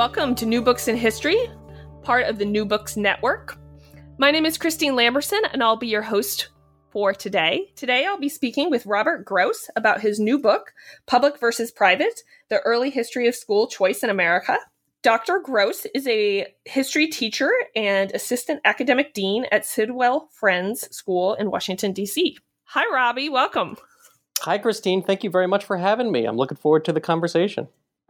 Welcome to New Books in History, part of the New Books Network. My name is Christine Lamberson, and I'll be your host for today. Today, I'll be speaking with Robert Gross about his new book, Public versus Private The Early History of School Choice in America. Dr. Gross is a history teacher and assistant academic dean at Sidwell Friends School in Washington, D.C. Hi, Robbie. Welcome. Hi, Christine. Thank you very much for having me. I'm looking forward to the conversation.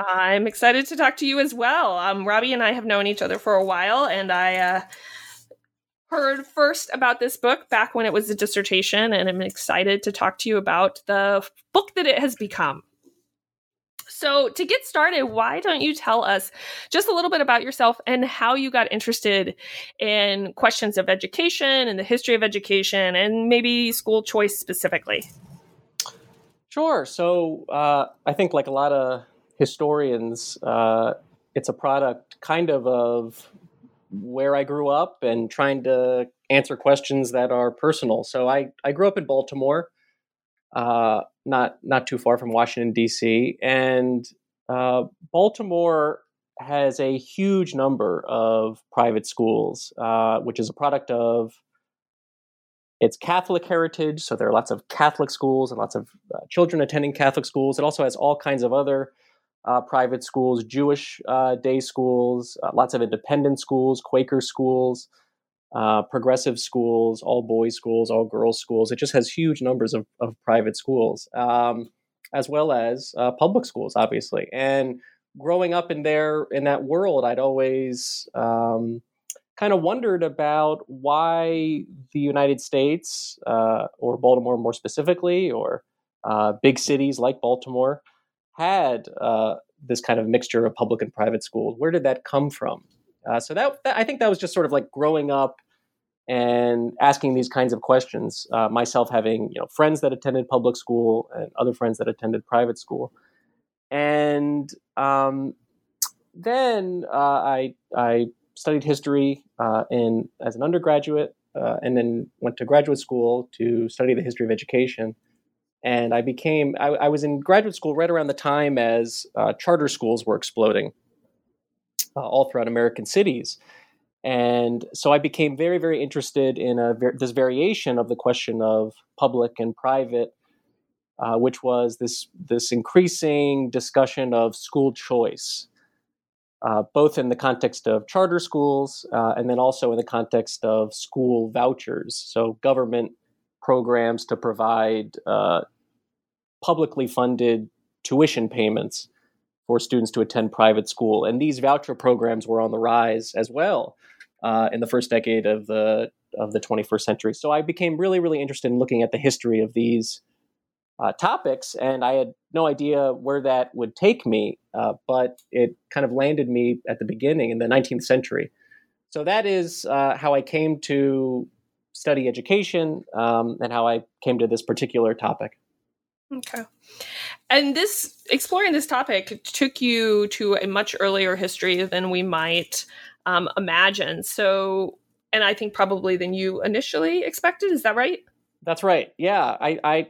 I'm excited to talk to you as well. Um, Robbie and I have known each other for a while, and I uh, heard first about this book back when it was a dissertation, and I'm excited to talk to you about the book that it has become. So, to get started, why don't you tell us just a little bit about yourself and how you got interested in questions of education and the history of education and maybe school choice specifically? Sure. So, uh, I think, like a lot of historians, uh, it's a product kind of of where I grew up and trying to answer questions that are personal. So I, I grew up in Baltimore, uh, not not too far from Washington D.C., and uh, Baltimore has a huge number of private schools, uh, which is a product of its Catholic heritage. So there are lots of Catholic schools and lots of uh, children attending Catholic schools. It also has all kinds of other uh, private schools, Jewish uh, day schools, uh, lots of independent schools, Quaker schools, uh, progressive schools, all boys schools, all girls schools. It just has huge numbers of, of private schools, um, as well as uh, public schools, obviously. And growing up in there in that world, I'd always um, kind of wondered about why the United States, uh, or Baltimore more specifically, or big cities like Baltimore had uh, this kind of mixture of public and private schools. Where did that come from? Uh, so that, that, I think that was just sort of like growing up and asking these kinds of questions. Uh, myself having you know friends that attended public school and other friends that attended private school, and um, then uh, I I studied history uh, in as an undergraduate, uh, and then went to graduate school to study the history of education and I became I, I, was in graduate school right around the time as uh, charter schools were exploding uh, all throughout American cities, and so I became very very interested in a, this variation of the question of public and private, uh, which was this this increasing discussion of school choice. Uh, both in the context of charter schools uh, and then also in the context of school vouchers, so government programs to provide uh, publicly funded tuition payments for students to attend private school. And these voucher programs were on the rise as well uh, in the first decade of the of the 21st century. So I became really, really interested in looking at the history of these uh, topics, and I had no idea where that would take me, uh, but it kind of landed me at the beginning in the 19th century. So that is uh, how I came to study education um, and how I came to this particular topic. Okay. And this exploring this topic took you to a much earlier history than we might um, imagine. So, and I think probably than you initially expected. Is that right? That's right. Yeah. I, I,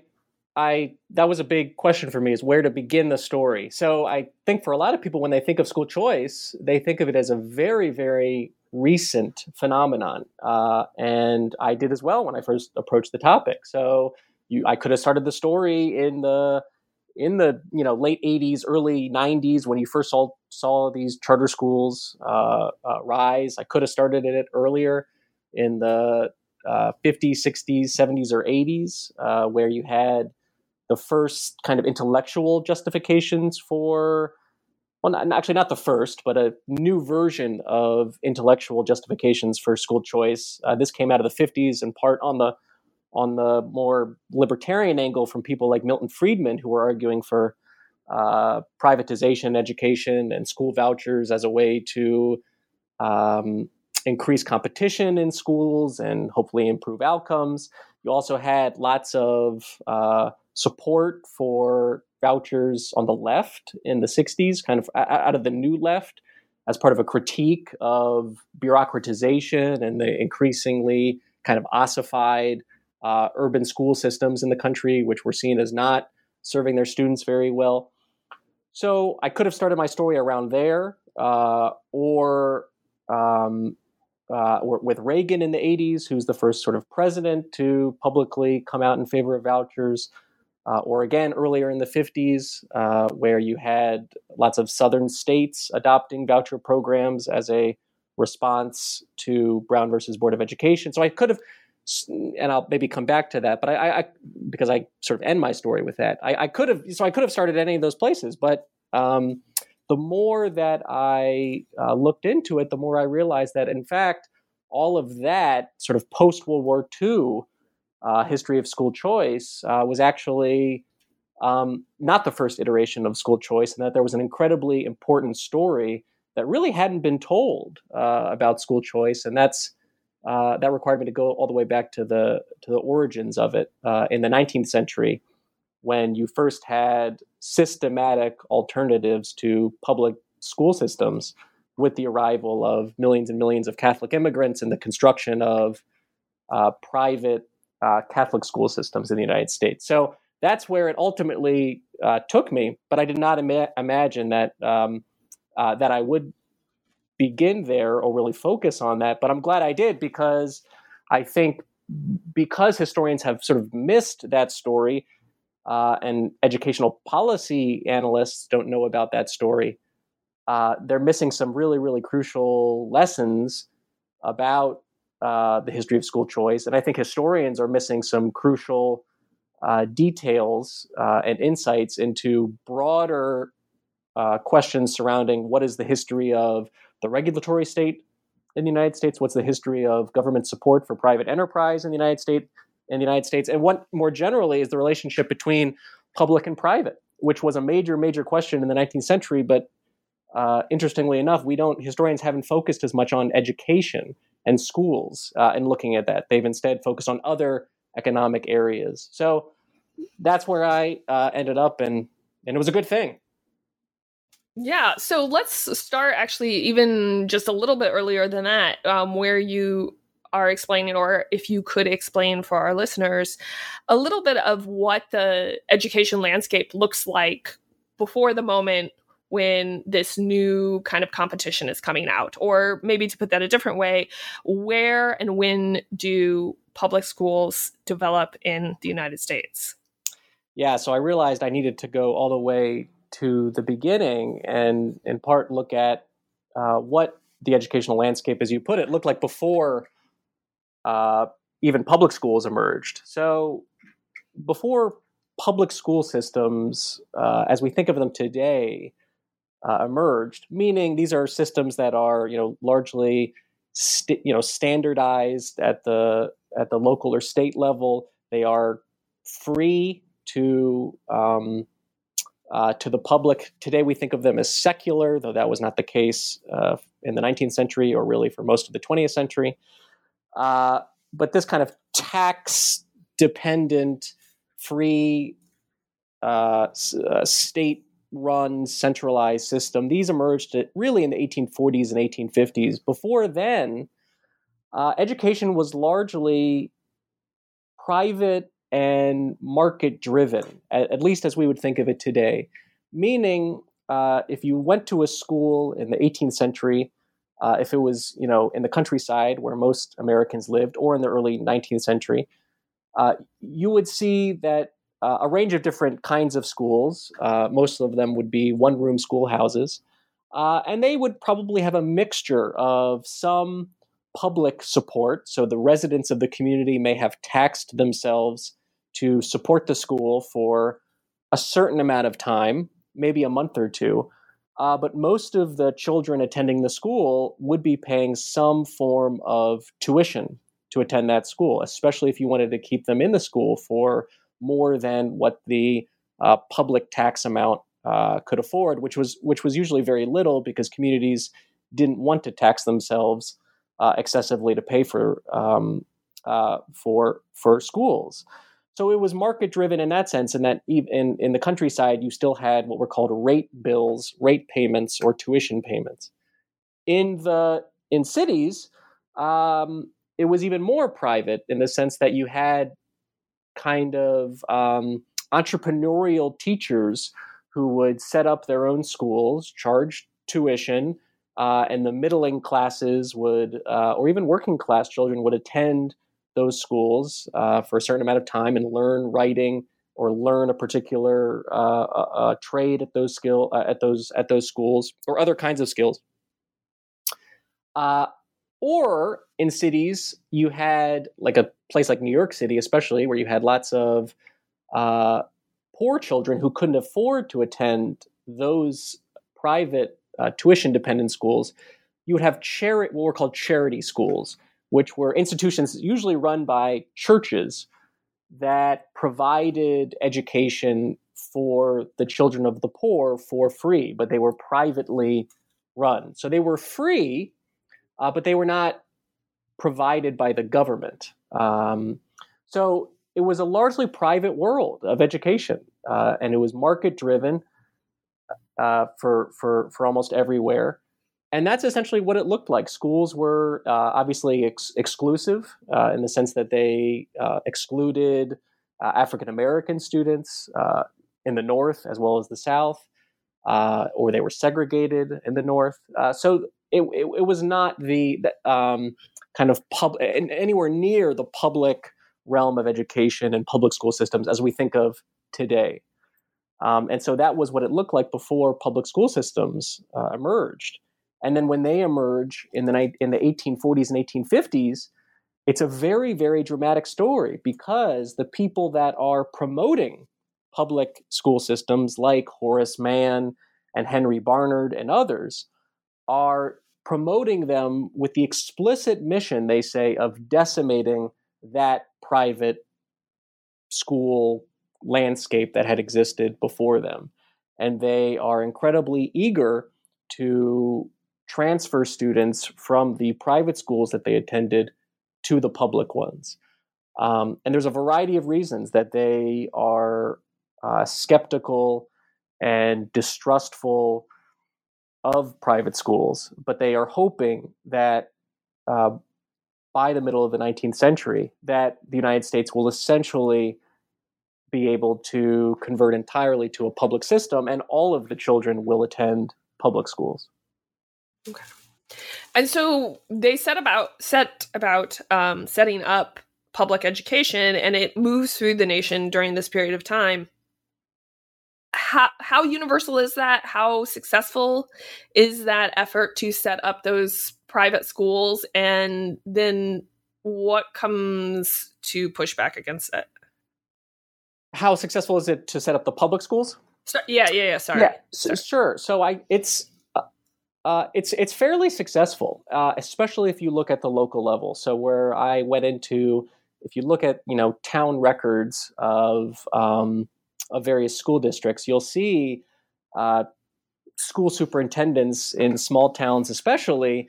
I, that was a big question for me is where to begin the story. So I think for a lot of people, when they think of school choice, they think of it as a very, very recent phenomenon. Uh, and I did as well when I first approached the topic. So you, I could have started the story in the in the you know late 80s early 90s when you first saw saw these charter schools uh, uh, rise i could have started it earlier in the uh, 50s 60s 70s or 80s uh, where you had the first kind of intellectual justifications for well, not, actually not the first, but a new version of intellectual justifications for school choice. Uh, this came out of the 50s in part on the on the more libertarian angle from people like Milton Friedman, who were arguing for uh, privatization, education, and school vouchers as a way to um, increase competition in schools and hopefully improve outcomes. You also had lots of uh, support for vouchers on the left in the 60s, kind of out of the new left, as part of a critique of bureaucratization and the increasingly kind of ossified uh, urban school systems in the country, which were seen as not serving their students very well. So I could have started my story around there, uh, or um, uh, with Reagan in the 80s, who's the first sort of president to publicly come out in favor of vouchers, uh, or again earlier in the 50s, uh, where you had lots of southern states adopting voucher programs as a response to Brown versus Board of Education. So I could have, and I'll maybe come back to that, but I, I because I sort of end my story with that. I, I, could have, so I could have started any of those places, but um, the more that I uh, looked into it, the more I realized that, in fact, all of that sort of post World War II uh, history of school choice uh, was actually um, not the first iteration of school choice, and that there was an incredibly important story that really hadn't been told uh, about school choice, and that's uh, that required me to go all the way back to the to the origins of it uh, in the 19th century when you first had systematic alternatives to public school systems with the arrival of millions and millions of Catholic immigrants and the construction of uh, private uh, Catholic school systems in the United States. So that's where it ultimately uh, took me. But I did not ima- imagine that um, uh, that I would begin there or really focus on that. But I'm glad I did because I think because historians have sort of missed that story, uh, and educational policy analysts don't know about that story. Uh, they're missing some really, really crucial lessons about uh, the history of school choice. And I think historians are missing some crucial uh, details uh, and insights into broader uh, questions surrounding what is the history of the regulatory state in the United States, what's the history of government support for private enterprise in the United States, in the United States, and what more generally is the relationship between public and private, which was a major, major question in the 19th century. But uh, interestingly enough, we don't historians haven't focused as much on education and schools uh, and looking at that. They've instead focused on other economic areas. So that's where I uh, ended up, and and it was a good thing. Yeah. So let's start actually even just a little bit earlier than that, um, where you are explaining, or if you could explain for our listeners, a little bit of what the education landscape looks like before the moment when this new kind of competition is coming out? Or maybe to put that a different way, where and when do public schools develop in the United States? Yeah, so I realized I needed to go all the way to the beginning and in part look at uh, what the educational landscape, as you put it, looked like before uh, even public schools emerged. So before public school systems, uh, as we think of them today, uh, emerged, meaning these are systems that are you know largely st- you know standardized at the at the local or state level. They are free to um, uh, to the public. Today, we think of them as secular, though that was not the case uh, in the 19th century or really for most of the 20th century. Uh, but this kind of tax dependent, free uh, uh, state run centralized system. These emerged really in the 1840s and 1850s. Before then, uh, education was largely private and market driven, at, at, least as we would think of it today. Meaning, uh, if you went to a school in the 18th century, uh, if it was you know in the countryside where most Americans lived, or in the early 19th century, uh, you would see that uh, a range of different kinds of schools. Uh, most of them would be one room schoolhouses. Uh, and they would probably have a mixture of some public support. So the residents of the community may have taxed themselves to support the school for a certain amount of time, maybe a month or two. Uh, but most of the children attending the school would be paying some form of tuition to attend that school, especially if you wanted to keep them in the school for more than what the uh, public tax amount uh, could afford, which was which was usually very little because communities didn't want to tax themselves uh, excessively to pay for um, uh, for for schools. So it was market driven in that sense, and that in in the countryside you still had what were called rate bills, rate payments, or tuition payments. In the in cities, um, it was even more private in the sense that you had kind of um, entrepreneurial teachers who would set up their own schools, charge tuition, uh, and the middling classes would, uh, or even working class children would attend those schools uh, for a certain amount of time and learn writing or learn a particular uh, uh, trade at those skill uh, at those at those schools or other kinds of skills. or in cities, you had like a place like New York City, especially where you had lots of poor children who couldn't afford to attend those private uh, tuition dependent schools, you would have charity, what were called charity schools, which were institutions usually run by churches that provided education for the children of the poor for free, but they were privately run. So they were free, uh, but they were not provided by the government. Um, so it was a largely private world of education, uh, and it was market driven uh, for for for almost everywhere. And that's essentially what it looked like. Schools were uh, obviously ex- exclusive uh, in the sense that they uh, excluded African American students in the North as well as the South, or they were segregated in the North. so it, it, it, was not the, the um, kind of pub anywhere near the public realm of education and public school systems as we think of today. Um, and so that was what it looked like before public school systems uh, emerged. And then when they emerge in the in the 1840s and 1850s, it's a very very dramatic story because the people that are promoting public school systems like Horace Mann and Henry Barnard and others are promoting them with the explicit mission they say of decimating that private school landscape that had existed before them. And they are incredibly eager to transfer students from the private schools that they attended to the public ones. Um, and there's a variety of reasons that they are uh, skeptical and distrustful of private schools, but they are hoping that uh, by the middle of the 19th century, that the United States will essentially be able to convert entirely to a public system, and all of the children will attend public schools. Okay. And so they set about set about um, setting up public education, and it moves through the nation during this period of time. How how universal is that? How successful is that effort to set up those private schools? And then what comes to push back against it? how successful is it to set up the public schools? So, yeah, yeah, yeah. Sorry. Yeah, sorry. sure. So I, it's, uh, it's it's fairly successful, uh, especially if you look at the local level. So where I went into, if you look at you know town records of um, of various school districts, you'll see uh, school superintendents in small towns, especially,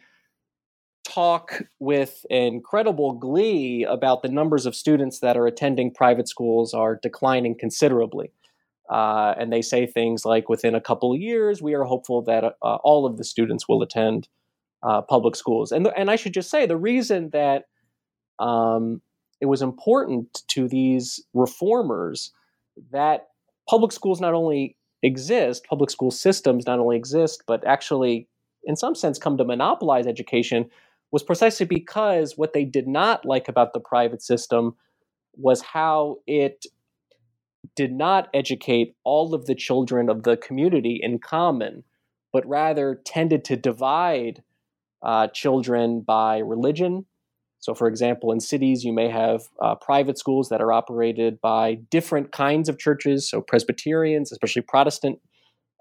talk with incredible glee about the numbers of students that are attending private schools are declining considerably. Uh, and they say things like, within a couple of years, we are hopeful that uh, all of the students will attend uh, public schools. And, and I should just say the reason that um, it was important to these reformers that public schools not only exist, public school systems not only exist, but actually, in some sense, come to monopolize education was precisely because what they did not like about the private system was how it did not educate all of the children of the community in common, but rather tended to divide uh, children by religion. So, for example, in cities, you may have uh, private schools that are operated by different kinds of churches. So, Presbyterians, especially Protestant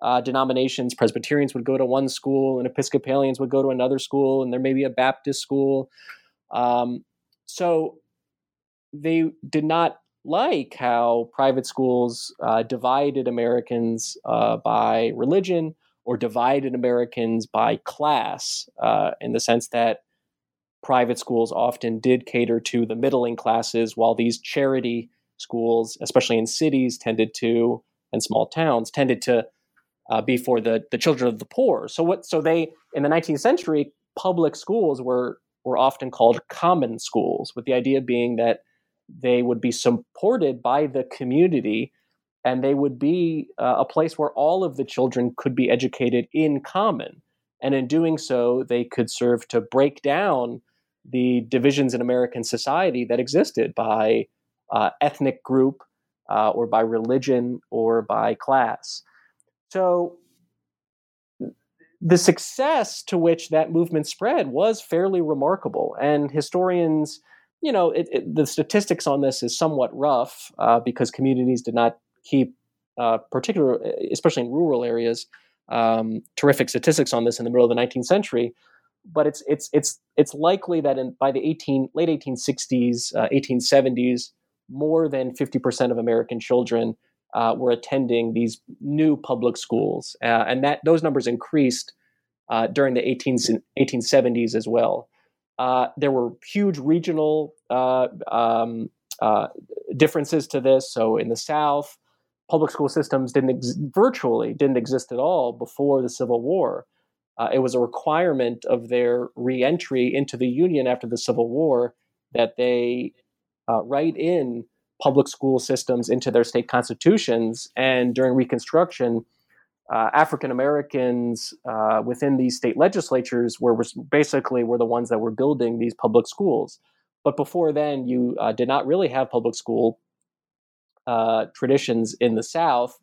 uh, denominations. Presbyterians would go to one school, and Episcopalians would go to another school, and there may be a Baptist school. Um, so they did not like how private schools uh, divided Americans uh, by religion or divided Americans by class, uh, in the sense that private schools often did cater to the middling classes, while these charity schools, especially in cities, tended to and small towns tended to uh, be for the the children of the poor. So what? So they in the 19th century, public schools were were often called common schools, with the idea being that they would be supported by the community and they would be uh, a place where all of the children could be educated in common. And in doing so, they could serve to break down the divisions in American society that existed by uh, ethnic group uh, or by religion or by class. So the success to which that movement spread was fairly remarkable. And historians, you know, it, it, the statistics on this is somewhat rough uh, because communities did not keep, uh, particular, especially in rural areas, um, terrific statistics on this in the middle of the 19th century. But it's it's it's it's likely that in by the 18 late 1860s, uh, 1870s, more than 50% of American children uh, were attending these new public schools, uh, and that those numbers increased uh, during the 18, 1870s as well. Uh, there were huge regional uh, um, uh, differences to this. So in the South, public school systems didn't ex- virtually didn't exist at all before the Civil War. it was a requirement of their reentry into the Union after the Civil War that they write in public school systems into their state constitutions. And during Reconstruction, uh, African Americans uh, within these state legislatures were basically were the ones that were building these public schools. But before then, you uh, did not really have public school uh, traditions in the South,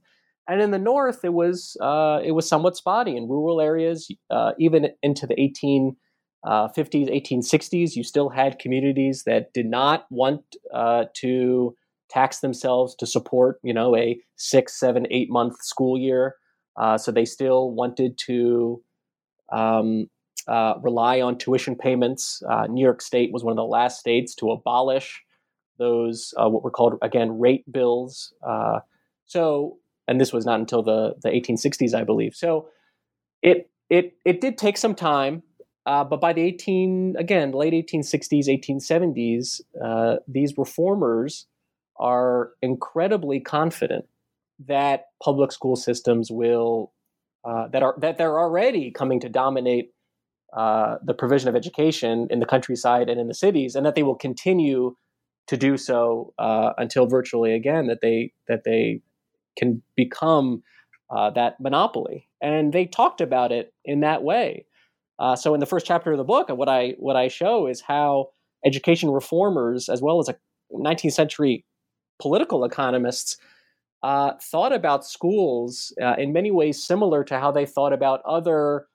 and in the North, it was uh, it was somewhat spotty in rural areas, uh, even into the eighteen fifties, eighteen sixties, you still had communities that did not want to tax themselves to support, you know, a six, seven, eight month school year. Uh, so they still wanted to um, uh, rely on tuition payments. Uh, New York State was one of the last states to abolish those uh, what were called again rate bills. Uh, so, and this was not until the the 1860s, I believe. So, it it it did take some time. But by the 18 again late 1860s 1870s these reformers are incredibly confident that public school systems will uh, that are that they're already coming to dominate uh, the provision of education in the countryside and in the cities, and that they will continue to do so uh, until virtually again that they that they can become uh, that monopoly. And they talked about it in that way. Uh, so in the first chapter of the book, what I what I show is how education reformers, as well as a 19th century political economists uh, thought about schools uh, in many ways similar to how they thought about other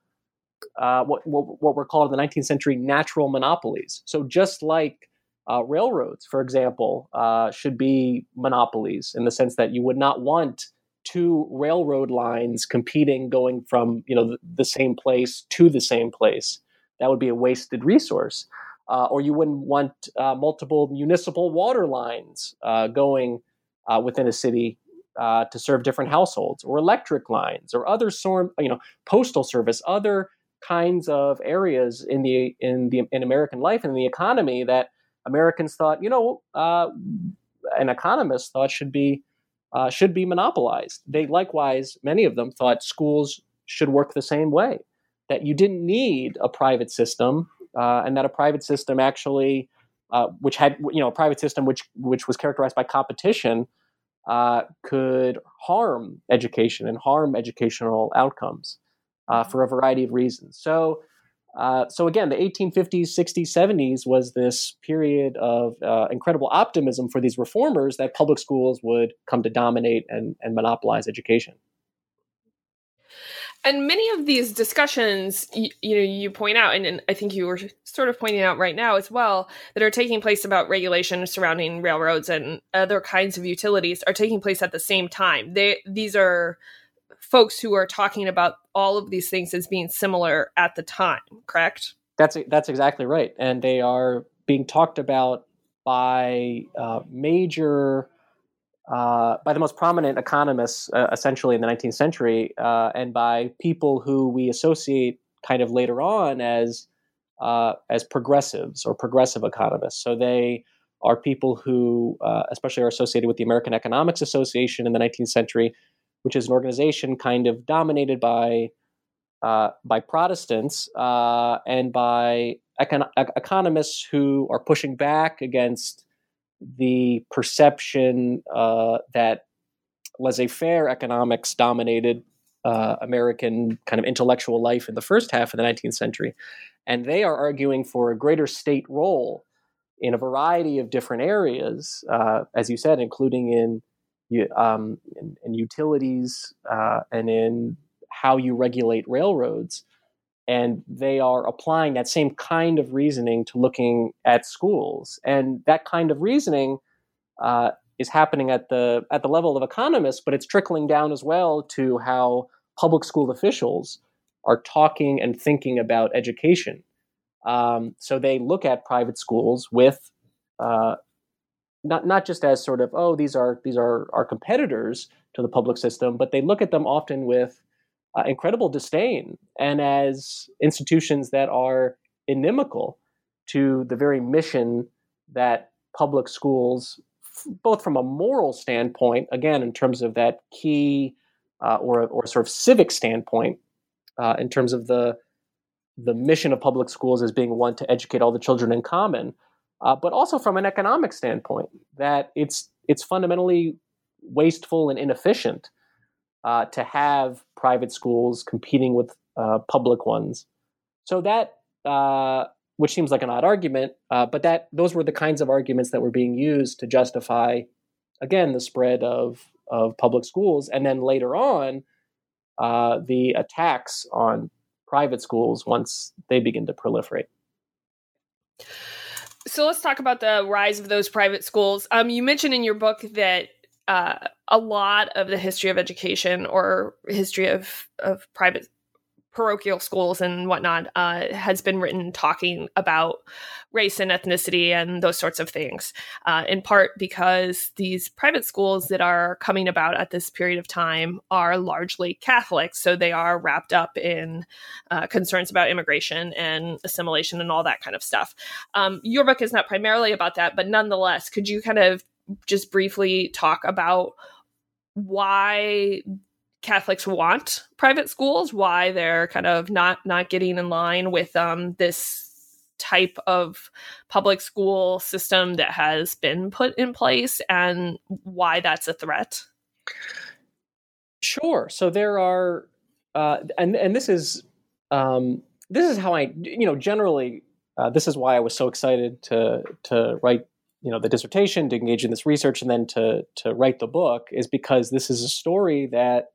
uh, what, what, what were called in the 19th century natural monopolies. So just like uh, railroads, for example, uh, should be monopolies in the sense that you would not want two railroad lines competing going from you know the, the same place to the same place. That would be a wasted resource uh, or you wouldn't want multiple municipal water lines going within a city uh, to serve different households, or electric lines, or other sort, you know, postal service, other kinds of areas in the in the in American life and the economy that Americans thought, you know, uh, an economist thought should be should be monopolized. They likewise, many of them thought schools should work the same way. That you didn't need a private system uh, and that a private system actually, uh, which had you know a private system which which was characterized by competition, uh, could harm education and harm educational outcomes uh, for a variety of reasons. So. Uh, so again, the 1850s, 60s, 70s was this period of uh, incredible optimism for these reformers that public schools would come to dominate and, and monopolize education and many of these discussions you, you, know you point out and, and, i think you were sort of pointing out right now as well that are taking place about regulation surrounding railroads and other kinds of utilities are taking place at the same time. They these are folks who are talking about all of these things as being similar at the time correct? That's that's exactly right. And they are being talked about by uh, major, uh, by the most prominent economists, uh, essentially in the 19th century, uh, and by people who we associate kind of later on as uh, as progressives or progressive economists. So they are people who, uh, especially, are associated with the American Economics Association in the 19th century, which is an organization kind of dominated by uh, by Protestants and by econ- economists who are pushing back against the perception uh, that laissez-faire economics dominated uh, American kind of intellectual life in the first half of the 19th century, and they are arguing for a greater state role in a variety of different areas, uh, as you said, including in um, in, in, utilities uh, and in how you regulate railroads. And they are applying that same kind of reasoning to looking at schools. And that kind of reasoning uh, is happening at the at the level of economists, but it's trickling down as well to how public school officials are talking and thinking about education. Um, so they look at private schools with uh, not not just as sort of oh these are these are our competitors to the public system, but they look at them often with uh, incredible disdain and as institutions that are inimical to the very mission that public schools, both from a moral standpoint, again in terms of that key uh, or or sort of civic standpoint, uh, in terms of the the mission of public schools as being one to educate all the children in common, uh, but also from an economic standpoint that it's it's fundamentally wasteful and inefficient uh, to have private schools competing with uh, public ones. So that, uh, which seems like an odd argument, uh, but that those were the kinds of arguments that were being used to justify, again, the spread of of public schools, and then later on, uh, the attacks on private schools once they begin to proliferate. So let's talk about the rise of those private schools. Um, you mentioned in your book that uh, a lot of the history of education or history of of private parochial schools and whatnot uh, has been written talking about race and ethnicity and those sorts of things, uh, in part because these private schools that are coming about at this period of time are largely Catholic. So they are wrapped up in uh, concerns about immigration and assimilation and all that kind of stuff. Um, your book is not primarily about that, but nonetheless, could you kind of just briefly talk about why Catholics want private schools, why they're kind of not not getting in line with um, this type of public school system that has been put in place, and why that's a threat. Sure. So there are, uh, and and this is um, this is how I you know generally uh, this is why I was so excited to to write you know the dissertation to engage in this research and then to to write the book is because this is a story that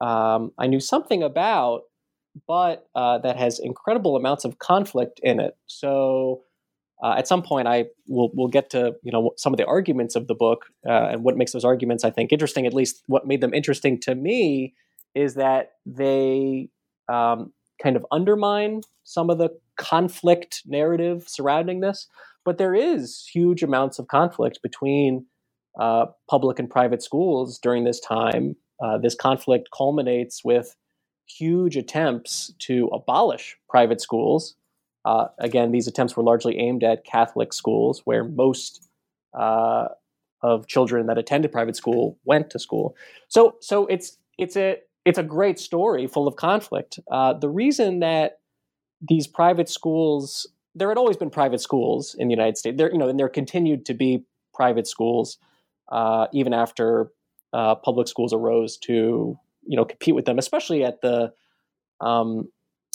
um, I knew something about, but uh, that has incredible amounts of conflict in it. So uh, at some point, I will will get to you know some of the arguments of the book uh, and what makes those arguments I think interesting. At least what made them interesting to me is that they um, kind of undermine some of the conflict narrative surrounding this. But there is huge amounts of conflict between uh, public and private schools during this time uh, this conflict culminates with huge attempts to abolish private schools. Uh, again, these attempts were largely aimed at Catholic schools, where most uh, of children that attended private school went to school. So, so it's it's a it's a great story full of conflict. Uh, the reason that these private schools there had always been private schools in the United States. There, you know, and there continued to be private schools uh, even after uh, public schools arose to you know compete with them, especially at the um,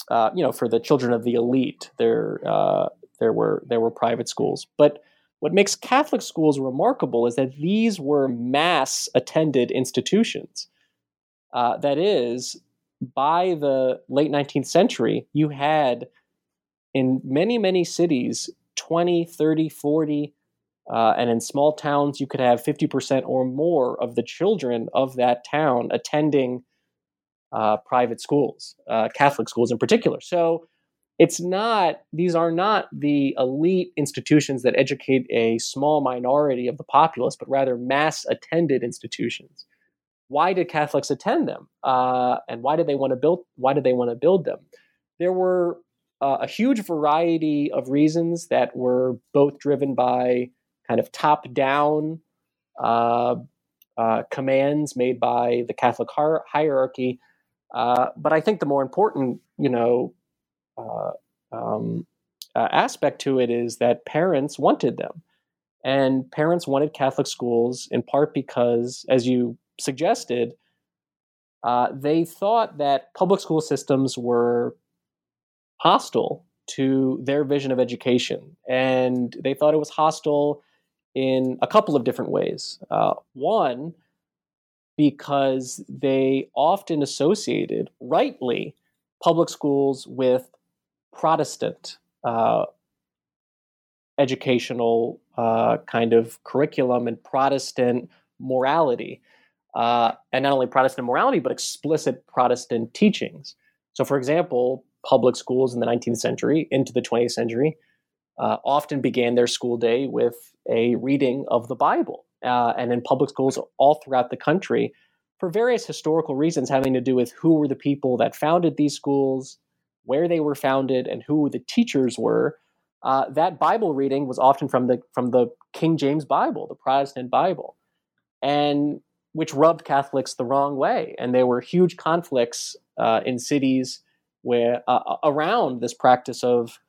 uh, you know for the children of the elite. There uh, there were there were private schools, but what makes Catholic schools remarkable is that these were mass attended institutions. Uh, that is, by the late 19th century, you had in many, many cities 20, 30, 40, uh, and in small towns, you could have 50% or more of the children of that town attending uh, private schools, uh, Catholic schools in particular. So it's not these are not the elite institutions that educate a small minority of the populace but rather mass attended institutions why did catholics attend them? Uh, and why did they want to build why did they want to build them? There were uh, a huge variety of reasons that were both driven by kind of top down uh, uh, commands made by the catholic hierarchy. Uh, but i think the more important you know uh, um, aspect to it is that parents wanted them. And parents wanted Catholic schools in part because, as you suggested, uh, they thought that public school systems were hostile to their vision of education. And they thought it was hostile in a couple of different ways. Uh, one, because they often associated, rightly, public schools with Protestant uh, educational uh, kind of curriculum and Protestant morality. Uh, and not only Protestant morality, but explicit Protestant teachings. So, for example, public schools in the 19th century into the 20th century uh, often began their school day with a reading of the Bible. Uh, and in public schools all throughout the country, for various historical reasons having to do with who were the people that founded these schools, where they were founded, and who the teachers were. Uh, that Bible reading was often from the from the King James Bible, the Protestant Bible, and which rubbed Catholics the wrong way. And there were huge conflicts uh, in cities where uh, around this practice of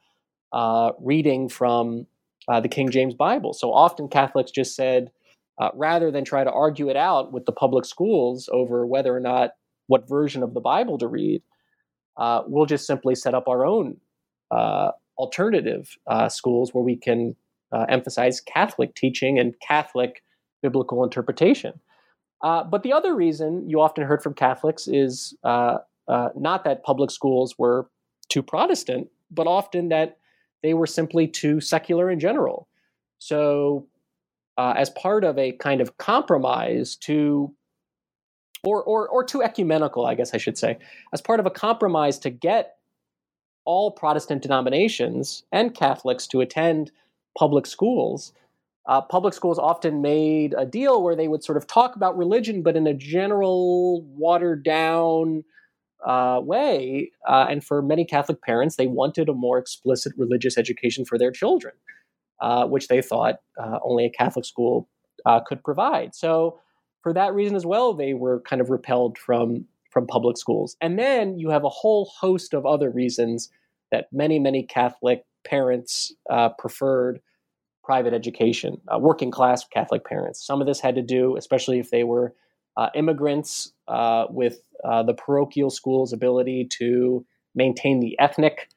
uh, reading from uh, the King James Bible. So often Catholics just said, uh, rather than try to argue it out with the public schools over whether or not what version of the Bible to read, uh, we'll just simply set up our own alternative schools where we can emphasize Catholic teaching and Catholic biblical interpretation. Uh, but the other reason you often heard from Catholics is uh, not that public schools were too Protestant, but often that they were simply too secular in general. So, as part of a kind of compromise to or, or, or too ecumenical, I guess I should say, as part of a compromise to get all Protestant denominations and Catholics to attend public schools. Uh, public schools often made a deal where they would sort of talk about religion, but in a general, watered down uh, way. Uh, and for many Catholic parents, they wanted a more explicit religious education for their children, uh, which they thought uh, only a Catholic school uh, could provide. So for that reason as well, they were kind of repelled from from public schools. And then you have a whole host of other reasons that many many Catholic parents preferred private education, uh, working class Catholic parents. Some of this had to do, especially if they were uh, immigrants, uh, with uh, the parochial school's ability to maintain the ethnic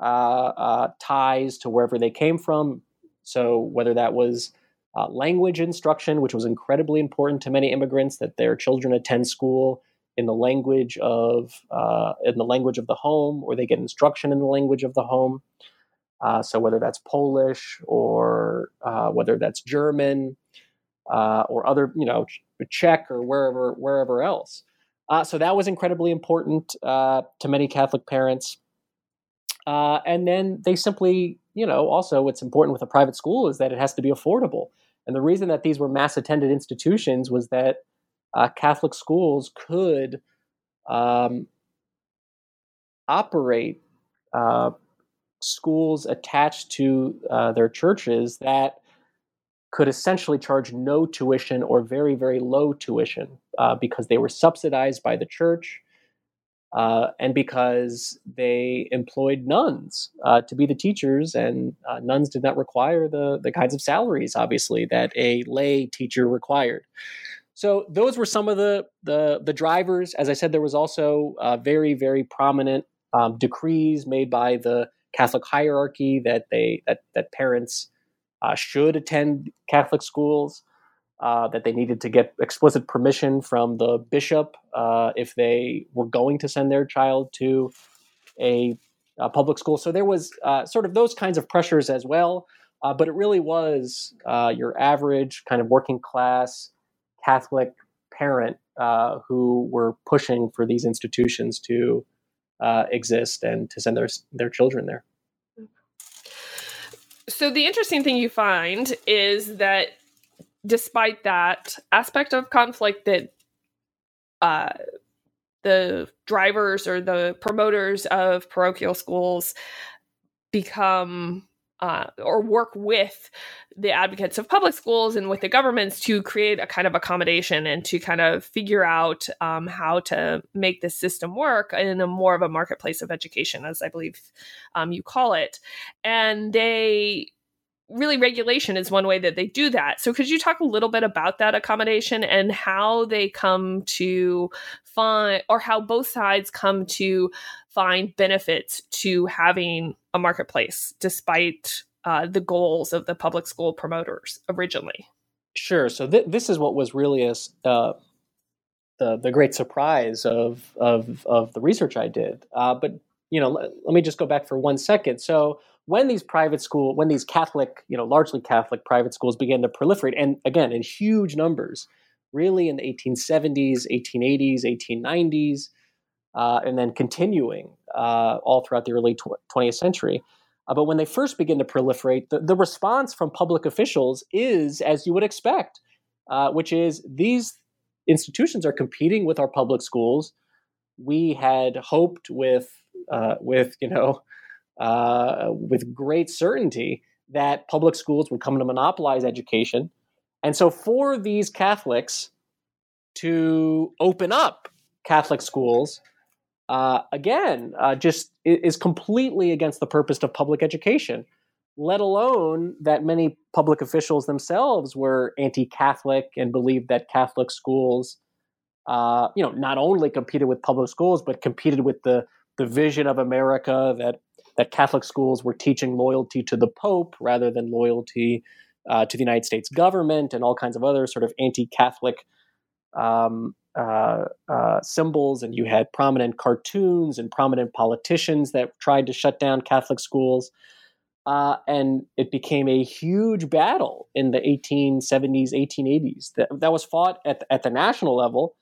uh, ties to wherever they came from. So whether that was uh, language instruction, which was incredibly important to many immigrants, that their children attend school in the language of uh, in the language of the home, or they get instruction in the language of the home. Uh, so whether that's Polish or uh, whether that's German uh, or other, you know, Czech or wherever wherever else. Uh, so that was incredibly important to many Catholic parents. and then they simply, you know, also what's important with a private school is that it has to be affordable. And the reason that these were mass attended institutions was that uh, Catholic schools could um, operate uh, schools attached to uh, their churches that could essentially charge no tuition or very, very low tuition uh, because they were subsidized by the church uh, and because they employed nuns uh, to be the teachers, and uh, nuns did not require the the kinds of salaries, obviously, that a lay teacher required. So those were some of the the, the drivers. As I said, there was also uh, very very prominent um, decrees made by the Catholic hierarchy that they that that parents uh, should attend Catholic schools uh, that they needed to get explicit permission from the bishop uh, if they were going to send their child to a, a public school. So there was uh, sort of those kinds of pressures as well. Uh, but it really was uh, your average kind of working class Catholic parent who were pushing for these institutions to uh, exist and to send their their children there. So the interesting thing you find is that despite that aspect of conflict that uh, the drivers or the promoters of parochial schools become uh, or work with the advocates of public schools and with the governments to create a kind of accommodation and to kind of figure out um, how to make this system work in a more of a marketplace of education, as I believe um, you call it. And they really regulation is one way that they do that. So could you talk a little bit about that accommodation and how they come to find or how both sides come to find benefits to having marketplace despite uh, the goals of the public school promoters originally? Sure. So th- this is what was really a, uh, the the great surprise of of of the research I did. Uh, but you know, let, let me just go back for one second. So when these private school, when these Catholic, you know, largely Catholic private schools began to proliferate, and again in huge numbers, really in the 1870s, 1880s, 1890s, uh, and then continuing uh, all throughout the early tw- 20th century. Uh, but when they first begin to proliferate, the, the, response from public officials is, as you would expect, uh, which is these institutions are competing with our public schools. We had hoped with, uh, with you know, uh, with great certainty that public schools would come to monopolize education. And so, for these Catholics to open up Catholic schools, uh, again, uh, just is completely against the purpose of public education, let alone that many public officials themselves were anti Catholic and believed that Catholic schools. Uh, you know, not only competed with public schools, but competed with the the vision of America that that Catholic schools were teaching loyalty to the Pope rather than loyalty uh, to the United States government and all kinds of other sort of anti-Catholic um, uh, uh, symbols. And you had prominent cartoons and prominent politicians that tried to shut down Catholic schools. Uh, and it became a huge battle in the 1870s, 1880s. That, that was fought at, at the national level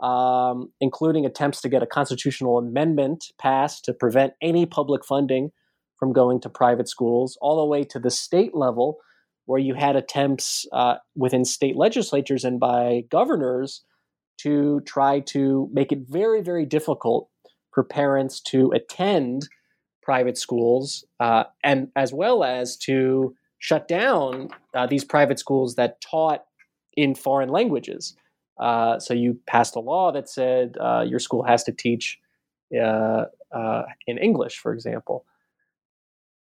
um, including attempts to get a constitutional amendment passed to prevent any public funding from going to private schools, all the way to the state level, where you had attempts uh, within state legislatures and by governors to try to make it very, very difficult for parents to attend private schools, uh, and as well as to shut down uh, these private schools that taught in foreign languages. Uh, so you passed a law that said uh, your school has to teach uh, uh in English, for example.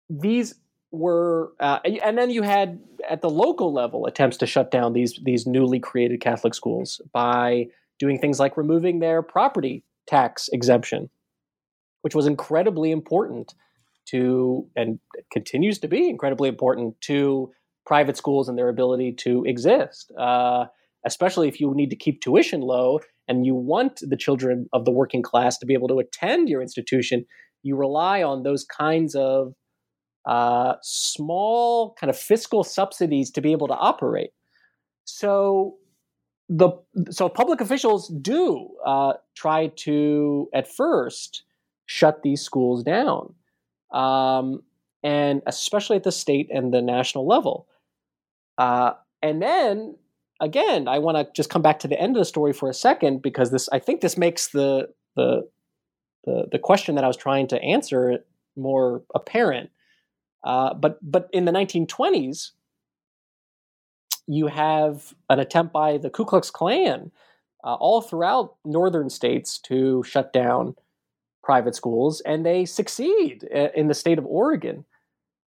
These were, uh, and then you had at the local level attempts to shut down these these newly created Catholic schools by doing things like removing their property tax exemption, which was incredibly important to and continues to be incredibly important to private schools and their ability to exist. Uh, especially if you need to keep tuition low and you want the children of the working class to be able to attend your institution, you rely on those kinds of uh, small kind of fiscal subsidies to be able to operate. So the so public officials do uh, try to at first shut these schools down, um, and especially at the state and the national level. Uh, and then again, I want to just come back to the end of the story for a second because this I think this makes the the the, the question that I was trying to answer more apparent. Uh, but but in the 1920s, you have an attempt by the Ku Klux Klan uh, all throughout northern states to shut down private schools, and they succeed in the state of Oregon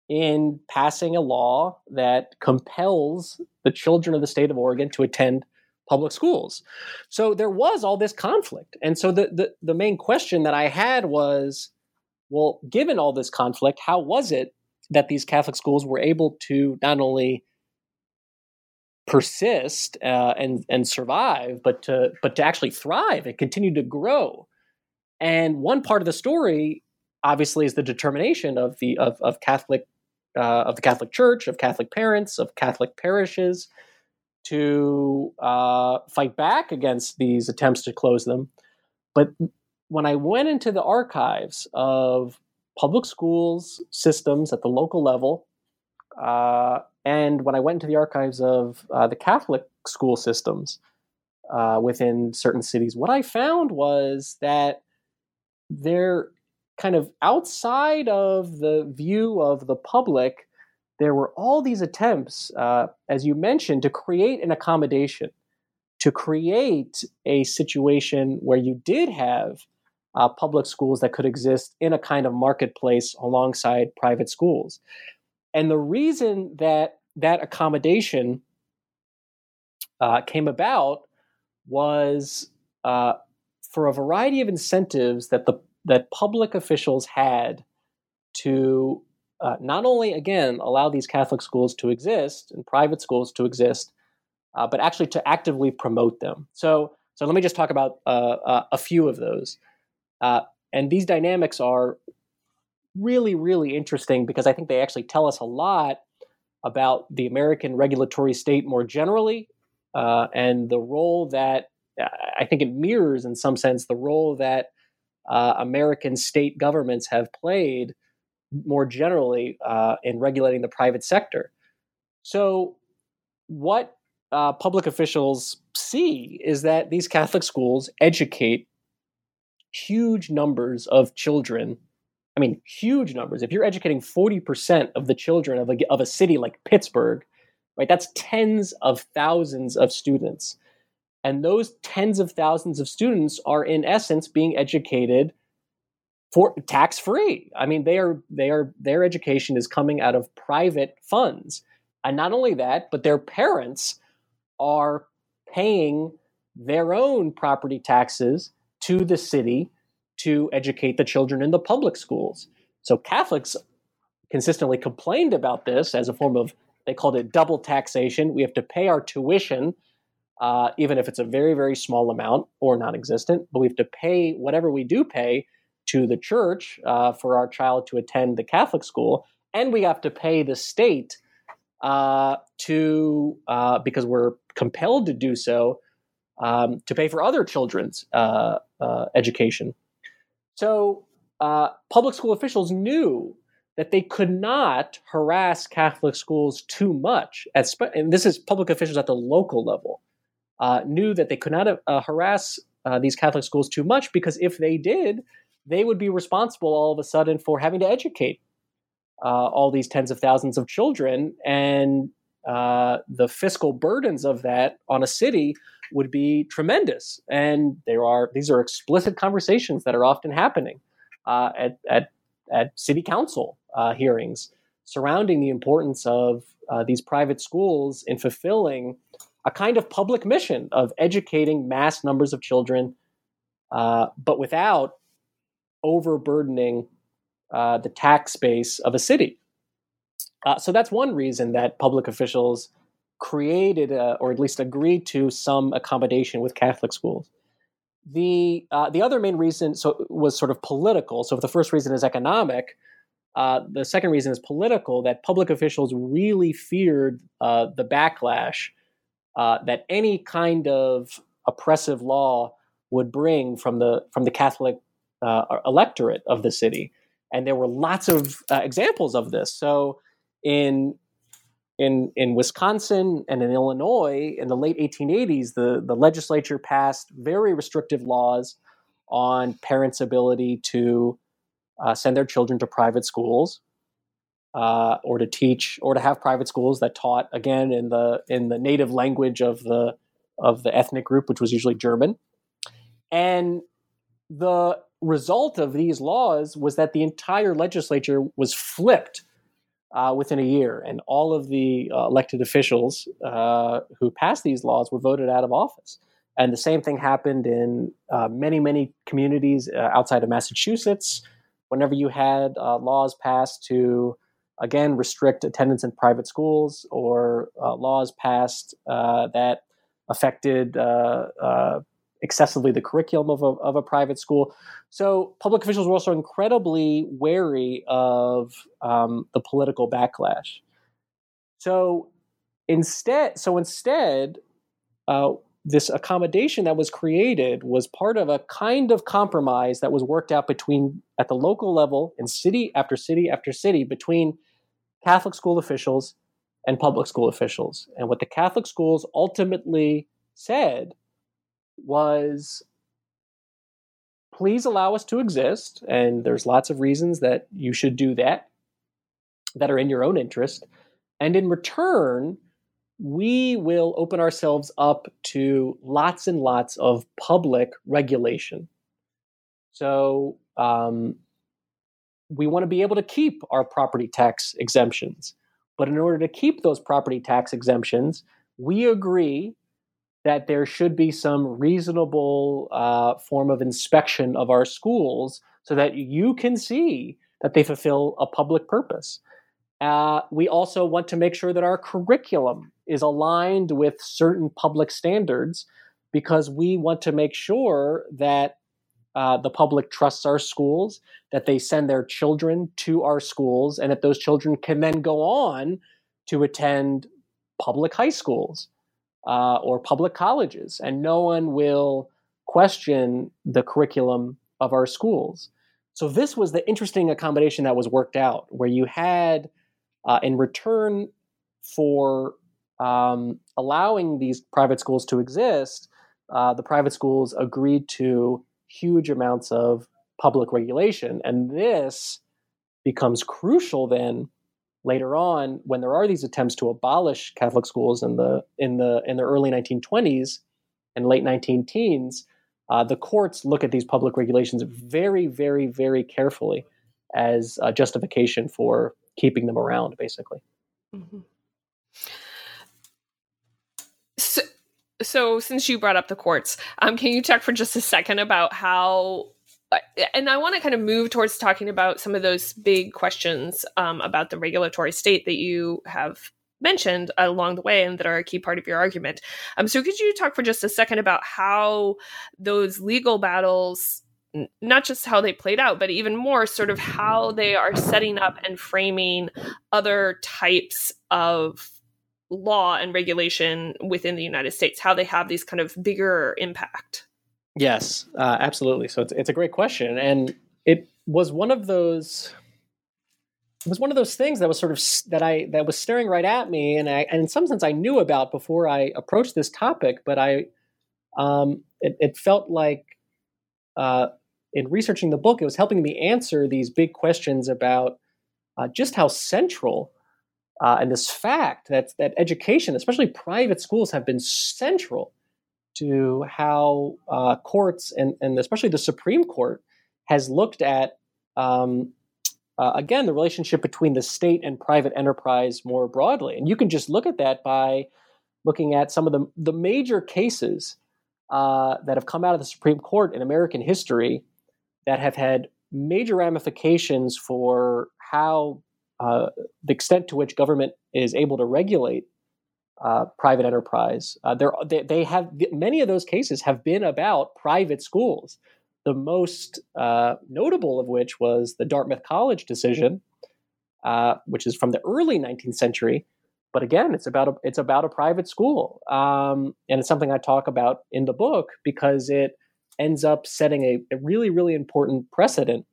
in passing a law that compels the children of the state of Oregon to attend public schools. So there was all this conflict. And so the, the, the, main question that I had was well, given all this conflict, how was it that these Catholic schools were able to not only persist uh, and and survive, but to but to actually thrive and continue to grow? And one part of the story, obviously, is the determination of the of, of Catholic uh, of the Catholic Church, of Catholic parents, of Catholic parishes to uh, fight back against these attempts to close them. But when I went into the archives of public schools systems at the local level, uh, and when I went into the archives of uh, the Catholic school systems uh, within certain cities, what I found was that they're kind of outside of the view of the public. There were all these attempts, uh, as you mentioned, to create an accommodation, to create a situation where you did have uh, public schools that could exist in a kind of marketplace alongside private schools. And the reason that that accommodation uh, came about was uh, for a variety of incentives that the that public officials had to uh, not only again allow these Catholic schools to exist and private schools to exist, uh, but actually to actively promote them. So, so let me just talk about uh, uh, a few of those. And these dynamics are really, really interesting because I think they actually tell us a lot about the American regulatory state more generally uh, and the role that I think it mirrors, in some sense, the role that uh, American state governments have played more generally uh, in regulating the private sector. So, what uh, public officials see is that these Catholic schools educate huge numbers of children. I mean, huge numbers. If you're educating 40% of the children of a, of a city like Pittsburgh, right, that's tens of thousands of students. And those tens of thousands of students are, in essence, being educated for tax free. I mean, they are they are their education is coming out of private funds, and not only that, but their parents are paying their own property taxes to the city to educate the children in the public schools. So Catholics consistently complained about this as a form of they called it double taxation. We have to pay our tuition uh, even if it's a very, very small amount or non existent. But we have to pay whatever we do pay to the church uh, for our child to attend the Catholic school. And we have to pay the state uh, to, uh, because we're compelled to do so, um, to pay for other children's uh, uh, education. So public school officials knew that they could not harass Catholic schools too much, and this is public officials at the local level uh, knew that they could not uh, harass uh, these Catholic schools too much because if they did, they would be responsible all of a sudden for having to educate uh, all these tens of thousands of children. And uh, the fiscal burdens of that on a city would be tremendous. And there are these are explicit conversations that are often happening uh, at, at, at city council hearings surrounding the importance of these private schools in fulfilling a kind of public mission of educating mass numbers of children, uh, but without overburdening uh, the tax base of a city. Uh, so that's one reason that public officials created a, or at least agreed to some accommodation with Catholic schools. The uh, the other main reason so was sort of political. So if the first reason is economic, uh, the second reason is political. That public officials really feared uh, the backlash uh, that any kind of oppressive law would bring from the from the Catholic uh, electorate of the city, and there were lots of uh, examples of this. So, in in in Wisconsin and in Illinois in the late 1880s, the the legislature passed very restrictive laws on parents' ability to uh, send their children to private schools uh, or to teach or to have private schools that taught again in the in the native language of the of the ethnic group, which was usually German. And the result of these laws was that the entire legislature was flipped uh, within a year, and all of the uh, elected officials uh, who passed these laws were voted out of office. And the same thing happened in uh, many, many communities uh, outside of Massachusetts. Whenever you had uh, laws passed to again restrict attendance in private schools or laws passed that affected excessively the curriculum of a, of a private school. So public officials were also incredibly wary of um, the political backlash. So instead, so instead, uh, this accommodation that was created was part of a kind of compromise that was worked out between at the local level in city after city after city between Catholic school officials and public school officials. And what the Catholic schools ultimately said was please allow us to exist. And there's lots of reasons that you should do that that are in your own interest. And in return, we will open ourselves up to lots and lots of public regulation. So um, we want to be able to keep our property tax exemptions. But in order to keep those property tax exemptions, we agree that there should be some reasonable uh, form of inspection of our schools so that you can see that they fulfill a public purpose. Uh, we also want to make sure that our curriculum is aligned with certain public standards because we want to make sure that uh, the public trusts our schools, that they send their children to our schools, and that those children can then go on to attend public high schools uh, or public colleges, and no one will question the curriculum of our schools. So, this was the interesting accommodation that was worked out, where you had, uh, in return for um, allowing these private schools to exist, uh, the private schools agreed to huge amounts of public regulation. And this becomes crucial then later on when there are these attempts to abolish Catholic schools in the in the in the early 1920s and late 19 teens. Uh, the courts look at these public regulations very, very, very carefully as justification for keeping them around, basically. Mm-hmm. so since you brought up the courts, um, can you talk for just a second about how? And I want to kind of move towards talking about some of those big questions um, about the regulatory state that you have mentioned along the way and that are a key part of your argument. Um, so, could you talk for just a second about how those legal battles, not just how they played out, but even more sort of how they are setting up and framing other types of law and regulation within the United States, how they have these kind of bigger impact. Yes, uh, absolutely. So it's, it's a great question, and it was one of those. It was one of those things that was sort of that I that was staring right at me, and I and in some sense I knew about before I approached this topic, but I, um, it, it felt like, uh, in researching the book, it was helping me answer these big questions about uh, just how central uh, and this fact that that education, especially private schools, have been central to how uh, courts and, and especially the Supreme Court has looked at um, uh, again the relationship between the state and private enterprise more broadly. And you can just look at that by looking at some of the the major cases uh, that have come out of the Supreme Court in American history that have had major ramifications for how uh, the extent to which government is able to regulate uh, private enterprise. Uh, they, they, have many of those cases have been about private schools. The most uh, notable of which was the Dartmouth College decision, uh, which is from the early 19th century. But again, it's about a, it's about a private school, um, and it's something I talk about in the book because it ends up setting a, a really really important precedent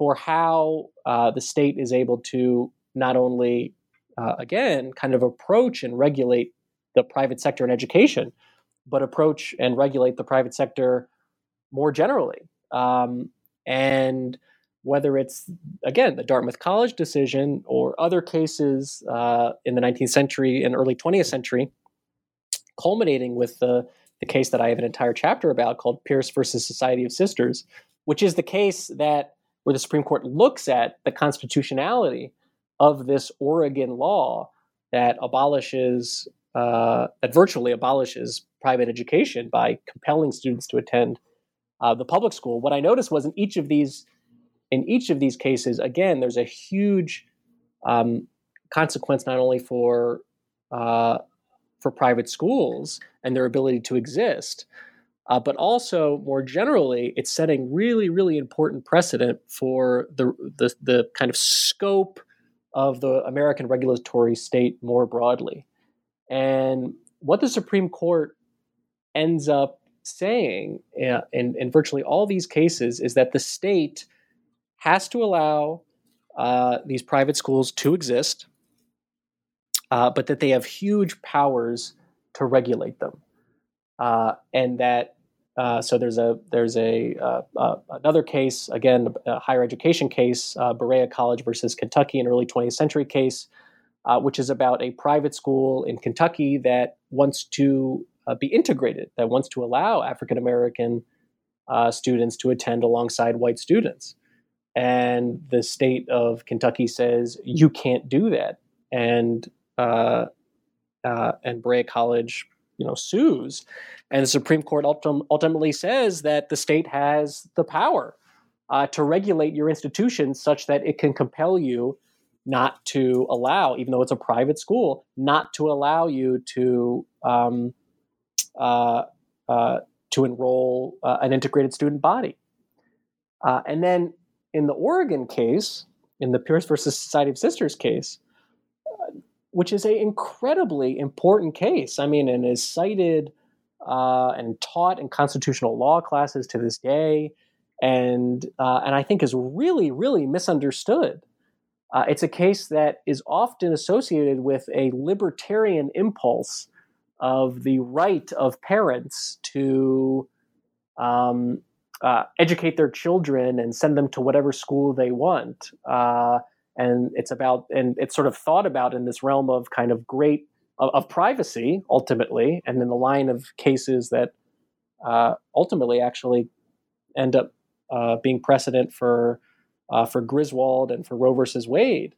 for how uh, the state is able to not only, uh, again, kind of approach and regulate the private sector in education, but approach and regulate the private sector more generally. Um, and whether it's, again, the Dartmouth College decision or other cases uh, in the 19th century and early 20th century, culminating with the, the case that I have an entire chapter about called Pierce versus Society of Sisters, which is the case that where the Supreme Court looks at the constitutionality of this Oregon law that abolishes, uh, that virtually abolishes private education by compelling students to attend uh, the public school. What I noticed was in each of these, in each of these cases, again, there's a huge um, consequence not only for uh, for private schools and their ability to exist, uh, but also, more generally, it's setting really, really important precedent for the, the, the kind of scope of the American regulatory state more broadly. And what the Supreme Court ends up saying uh, in, in virtually all these cases is that the state has to allow uh, these private schools to exist, uh, but that they have huge powers to regulate them, uh, and that uh, so there's a there's a uh, uh, another case again a higher education case Berea College versus Kentucky an early 20th century case which is about a private school in Kentucky that wants to be integrated that wants to allow African American students to attend alongside white students. And the state of Kentucky says you can't do that. And uh, uh, and Berea College you know sues and the Supreme Court ultimately says that the state has the power uh, to regulate your institution such that it can compel you not to allow, even though it's a private school, not to allow you to um, uh, uh, to enroll uh, an integrated student body. Uh, and then in the Oregon case, in the Pierce versus Society of Sisters case, uh, which is an incredibly important case. I mean, and is cited uh, and taught in constitutional law classes to this day, and uh, and I think is really really misunderstood. Uh, it's a case that is often associated with a libertarian impulse of the right of parents to um, uh, educate their children and send them to whatever school they want. Uh, and it's about, and it's sort of thought about in this realm of kind of great of, of privacy ultimately, and in the line of cases that uh, ultimately actually end up uh, being precedent for uh, for Griswold and for Roe versus Wade.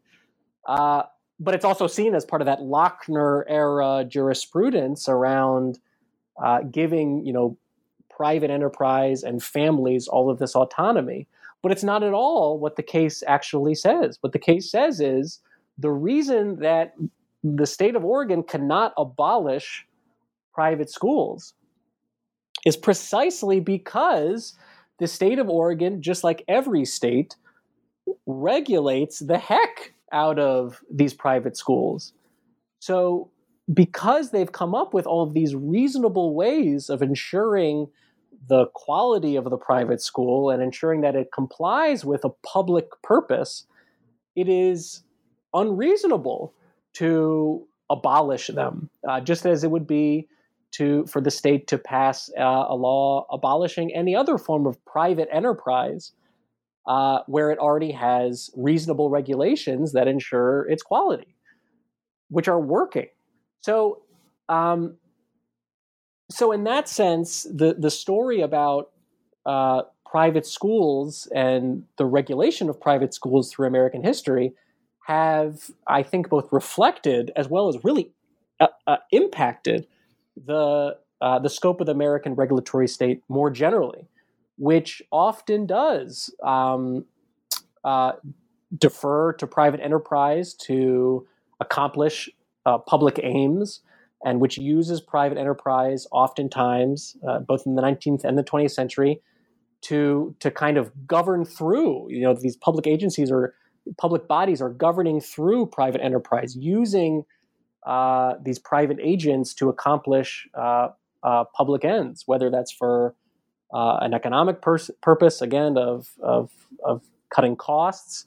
Uh, but it's also seen as part of that Lochner era jurisprudence around giving, you know, private enterprise and families all of this autonomy. But it's not at all what the case actually says. What the case says is the reason that the state of Oregon cannot abolish private schools is precisely because the state of Oregon, just like every state, regulates the heck out of these private schools. So, because they've come up with all of these reasonable ways of ensuring the quality of the private school and ensuring that it complies with a public purpose, it is unreasonable to abolish them, uh, just as it would be to for the state to pass uh, a law abolishing any other form of private enterprise uh, where it already has reasonable regulations that ensure its quality, which are working. So um, so in that sense, the the story about uh, private schools and the regulation of private schools through American history have, I think, both reflected as well as really uh, uh, impacted the uh, the scope of the American regulatory state more generally, which often does um, uh, defer to private enterprise to accomplish uh, public aims and which uses private enterprise oftentimes, uh, both in the 19th and the 20th century, to to kind of govern through. You know, these public agencies or public bodies are governing through private enterprise, using uh, these private agents to accomplish uh, uh public ends, whether that's for uh, an economic pers- purpose, again, of, of, of cutting costs,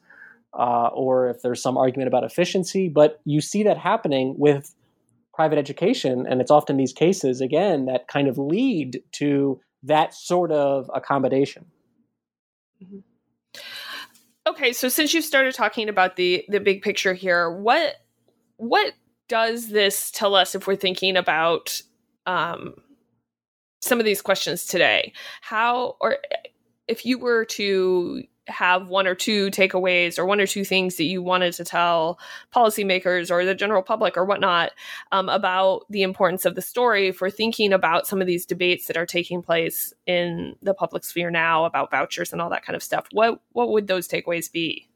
uh, or if there's some argument about efficiency. But you see that happening with private education. And it's often these cases, again, that kind of lead to that sort of accommodation. Mm-hmm. Okay, so since you started talking about the the big picture here, what what does this tell us if we're thinking about um, some of these questions today? How or if you were to have one or two takeaways or one or two things that you wanted to tell policymakers or the general public or whatnot um, about the importance of the story for thinking about some of these debates that are taking place in the public sphere now about vouchers and all that kind of stuff. What what would those takeaways be?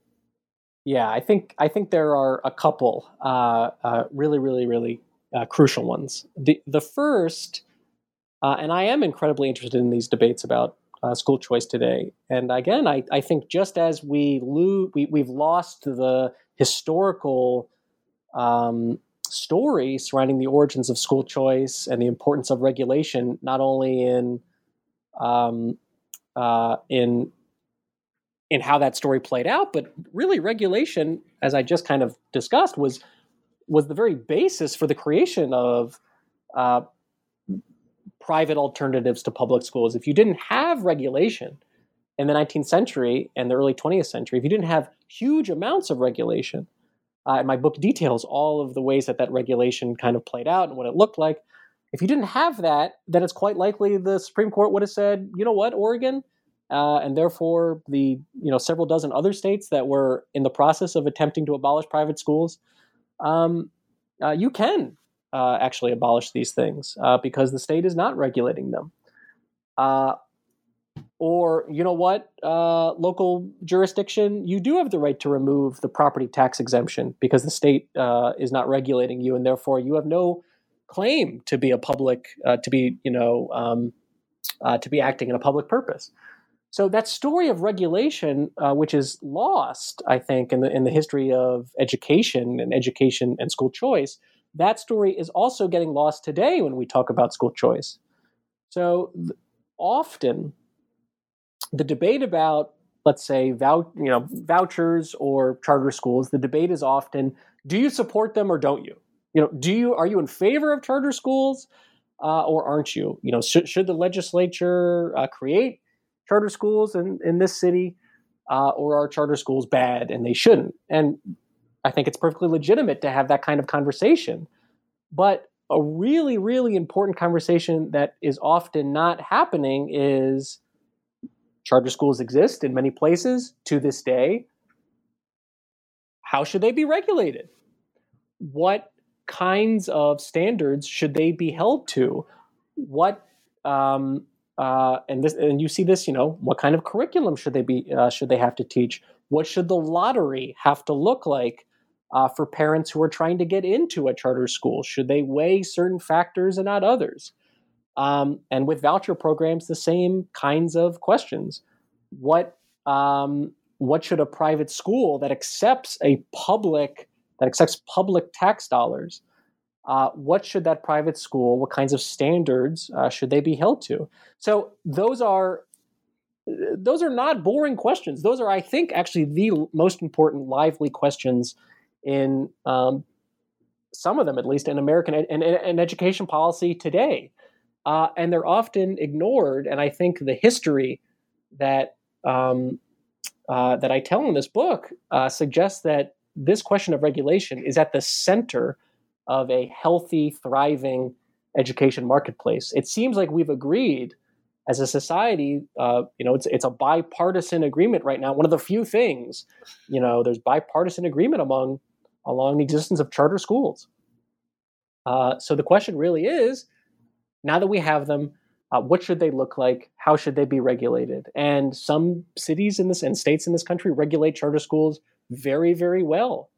Yeah i think i think there are a couple uh, uh, really really really uh, crucial ones. The the first uh, and i am incredibly interested in these debates about uh, school choice today. And again, I, I think just as we, lose, we we've lost the historical um, story surrounding the origins of school choice and the importance of regulation, not only in um, uh, in in how that story played out, but really regulation, as I just kind of discussed, was was the very basis for the creation of uh, private alternatives to public schools. If you didn't have regulation in the 19th century and the early 20th century, if you didn't have huge amounts of regulation, uh, and my book details all of the ways that that regulation kind of played out and what it looked like. If you didn't have that, then it's quite likely the Supreme Court would have said, you know what, Oregon, uh, and therefore the you know several dozen other states that were in the process of attempting to abolish private schools, um, uh, you can uh, actually abolish these things uh, because the state is not regulating them. Uh, or you know what uh, local jurisdiction you do have the right to remove the property tax exemption because the state uh, is not regulating you and therefore you have no claim to be a public uh, to be you know um, to be acting in a public purpose so that story of regulation uh, which is lost i think in the in the history of education and education and school choice that story is also getting lost today when we talk about school choice. So th- often the debate about let's say vou- you know vouchers or charter schools the debate is often do you support them or don't you? You know do you are you in favor of charter schools uh, or aren't you? You know should, should the legislature uh, create charter schools in, in this city uh, or are charter schools bad and they shouldn't? And i think it's perfectly legitimate to have that kind of conversation but a really really important conversation that is often not happening is Charter schools exist in many places to this day. How should they be regulated? What kinds of standards should they be held to? What um, uh, and this and you see this, you know, what kind of curriculum should they be uh, should they have to teach? What should the lottery have to look like uh, for parents who are trying to get into a charter school? Should they weigh certain factors and not others? Um, and with voucher programs, the same kinds of questions. What um, what should a private school that accepts a public that accepts public tax dollars? Uh, what should that private school? What kinds of standards uh, should they be held to? So those are those are not boring questions. Those are, I think, actually the most important, lively questions in um, some of them, at least in American ed- and, and education policy today uh, and they're often ignored. And I think the history that um, uh, that I tell in this book uh, suggests that this question of regulation is at the center of a healthy, thriving education marketplace. It seems like we've agreed as a society, uh, you know, it's it's a bipartisan agreement right now. One of the few things, you know, there's bipartisan agreement among along the existence of charter schools. Uh, so the question really is, now that we have them, uh, what should they look like? How should they be regulated? And some cities in this and states in this country regulate charter schools very, very well,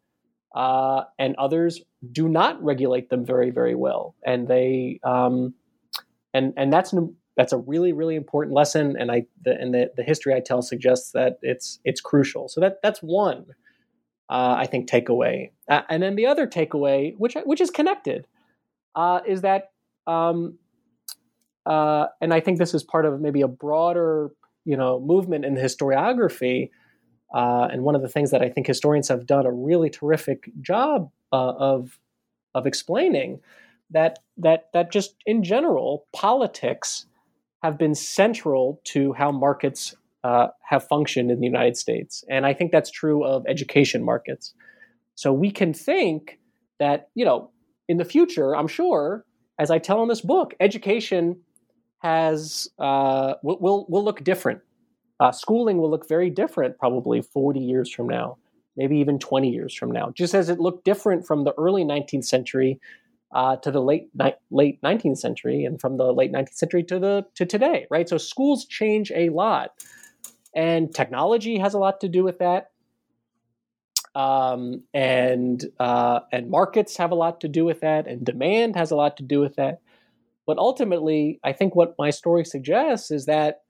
uh, and others do not regulate them very, very well. And they um, and and that's that's a really, really important lesson. And I the, and the, the history I tell suggests that it's it's crucial. So that that's one. Uh, I think takeaway, uh, and then the other takeaway, which which is connected, uh, is that um, uh, and I think this is part of maybe a broader, you know, movement in the historiography. Uh, and one of the things that I think historians have done a really terrific job uh, of of explaining that that that just in general politics have been central to how markets uh, have functioned in the United States, and I think that's true of education markets. So we can think that you know in the future, I'm sure, as I tell in this book, education has uh, will will look different. Uh, schooling will look very different probably 40 years from now, maybe even 20 years from now, just as it looked different from the early 19th century uh, to the late ni- late 19th century, and from the late 19th century to the to today. Right, so schools change a lot, and technology has a lot to do with that. Um, and uh, and markets have a lot to do with that, and demand has a lot to do with that. But ultimately, I think what my story suggests is that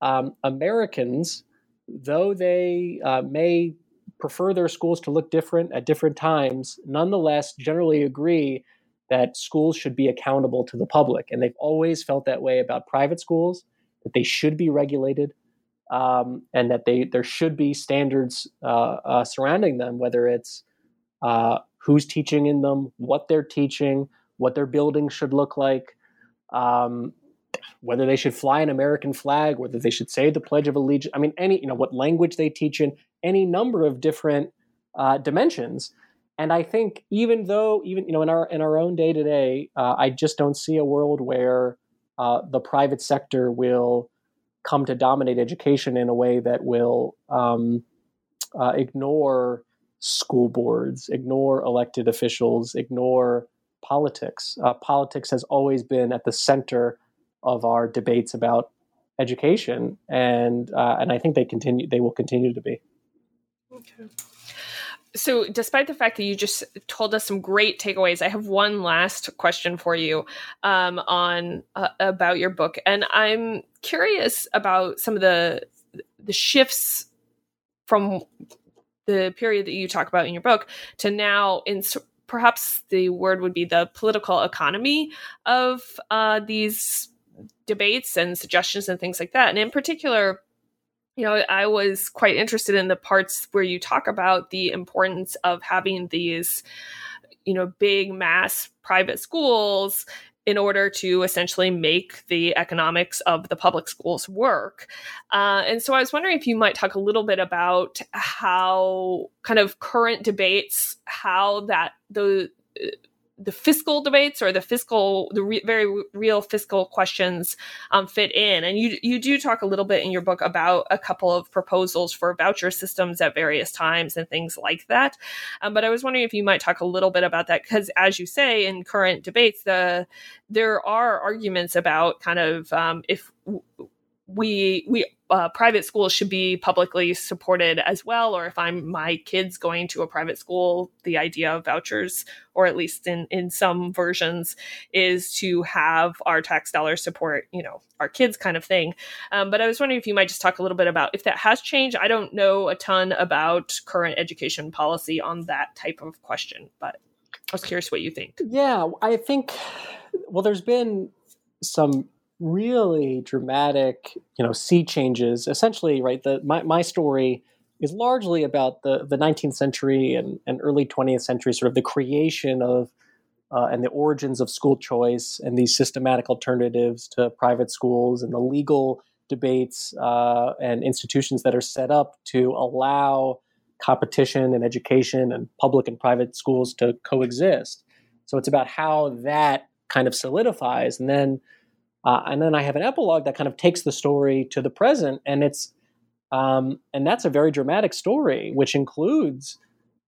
um, Americans, though they uh, may prefer their schools to look different at different times, nonetheless generally agree that schools should be accountable to the public. And they've always felt that way about private schools, that they should be regulated, um, and that they there should be standards uh, uh, surrounding them, whether it's uh, who's teaching in them, what they're teaching, what their building should look like, um, whether they should fly an American flag, whether they should say the Pledge of Allegiance. I mean, any you know what language they teach in, any number of different uh, dimensions. And I think even though even you know in our in our own day to day, I just don't see a world where uh, the private sector will come to dominate education in a way that will um, uh, ignore school boards, ignore elected officials, ignore politics. Uh, politics has always been at the center of our debates about education, and uh, and I think they continue. They will continue to be. Okay. So, despite the fact that you just told us some great takeaways, I have one last question for you um, on uh, about your book, and I'm curious about some of the the shifts from the period that you talk about in your book to now in perhaps the word would be the political economy of uh, these debates and suggestions and things like that. And in particular, you know, I was quite interested in the parts where you talk about the importance of having these, you know, big mass private schools in order to essentially make the economics of the public schools work. Uh, and so I was wondering if you might talk a little bit about how kind of current debates, how that the the fiscal debates or the fiscal the re- very real fiscal questions um, fit in. And you you do talk a little bit in your book about a couple of proposals for voucher systems at various times and things like that. Um, but i was wondering if you might talk a little bit about that because as you say in current debates the there are arguments about kind of um, if we we uh, private schools should be publicly supported as well or if i'm my kids going to a private school the idea of vouchers or at least in in some versions is to have our tax dollars support you know our kids kind of thing. Um, but i was wondering if you might just talk a little bit about if that has changed. I don't know a ton about current education policy on that type of question but i was curious what you think. Yeah i think well there's been some really dramatic, you know, sea changes. Essentially, right? The my my story is largely about the the 19th century and, and early 20th century, sort of the creation of uh, and the origins of school choice and these systematic alternatives to private schools and the legal debates uh, and institutions that are set up to allow competition and education and public and private schools to coexist. So it's about how that kind of solidifies, and then uh, and then I have an epilogue that kind of takes the story to the present, and it's um, and that's a very dramatic story, which includes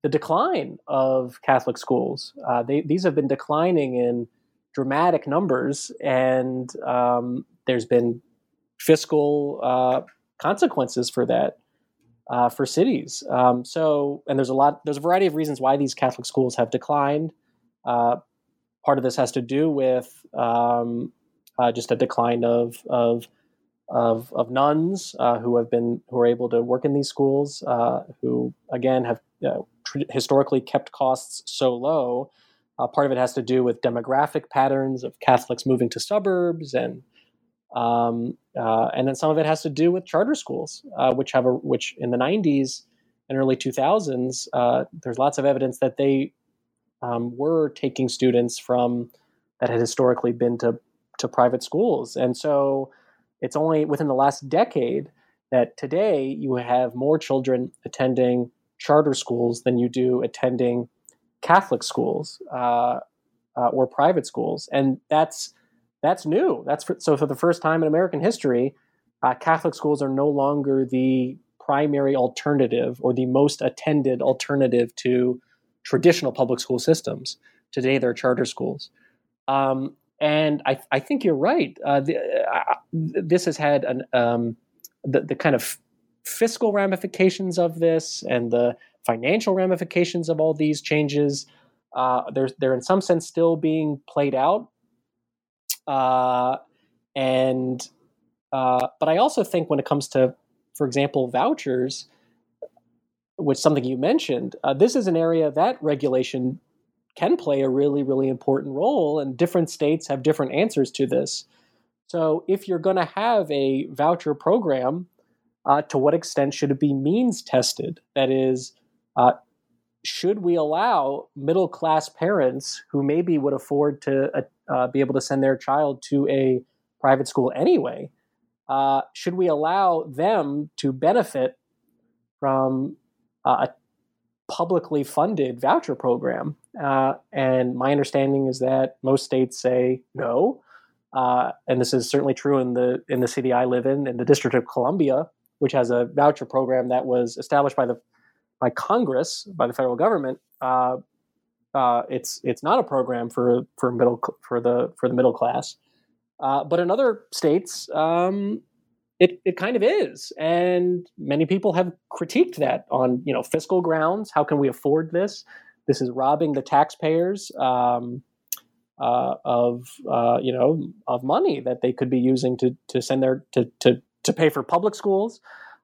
the decline of Catholic schools. Uh, they, these have been declining in dramatic numbers, and um, there's been fiscal uh, consequences for that uh, for cities. Um, so, and there's a lot, there's a variety of reasons why these Catholic schools have declined. Uh, part of this has to do with um, uh, just a decline of of of, of nuns uh, who have been who are able to work in these schools, uh, who again have tr- historically kept costs so low. Uh, part of it has to do with demographic patterns of Catholics moving to suburbs, and um, uh, and then some of it has to do with charter schools, uh, which have a which in the '90s and early 2000s, there's lots of evidence that they um, were taking students from that had historically been to to private schools. And so it's only within the last decade that today you have more children attending charter schools than you do attending Catholic schools uh, uh, or private schools, and that's that's new. That's for, so for the first time in American history, uh, Catholic schools are no longer the primary alternative or the most attended alternative to traditional public school systems. Today, they're charter schools. Um, and I, I think you're right. Uh, the, uh, this has had an, um, the, the kind of fiscal ramifications of this and the financial ramifications of all these changes. Uh, they're, they're in some sense still being played out. Uh, and uh, but I also think when it comes to, for example, vouchers, which something you mentioned, uh, this is an area that regulation can play a really, really important role, and different states have different answers to this. So, if you're going to have a voucher program, uh, to what extent should it be means tested? That is, uh, should we allow middle class parents who maybe would afford to uh, uh, be able to send their child to a private school anyway? Uh, should we allow them to benefit from uh, a publicly funded voucher program? Uh, and my understanding is that most states say no. Uh, and this is certainly true in the in the city I live in, in the District of Columbia, which has a voucher program that was established by the by Congress, by the federal government. Uh, uh, it's it's not a program for for middle for the for the middle class, uh, but in other states, um, it it kind of is, and many people have critiqued that on you know fiscal grounds. How can we afford this? This is robbing the taxpayers um, uh, of uh, you know of money that they could be using to to send their to to to pay for public schools.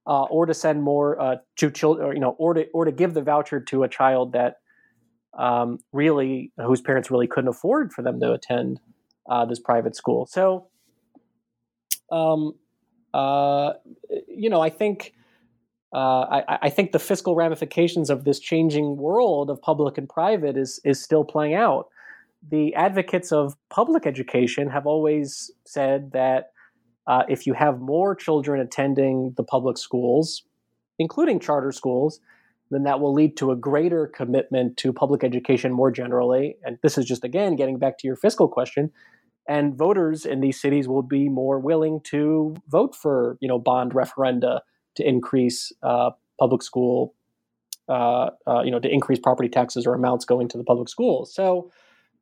Uh, or to send more uh, to children, or, you know, or to or to give the voucher to a child that um, really whose parents really couldn't afford for them to attend uh, this private school. So, um, uh, you know, I think uh, I, I, think the fiscal ramifications of this changing world of public and private is is still playing out. The advocates of public education have always said that uh, if you have more children attending the public schools, including charter schools, then that will lead to a greater commitment to public education more generally. And this is just again getting back to your fiscal question and voters in these cities will be more willing to vote for you know bond referenda to increase uh, public school uh, uh, you know to increase property taxes or amounts going to the public schools. So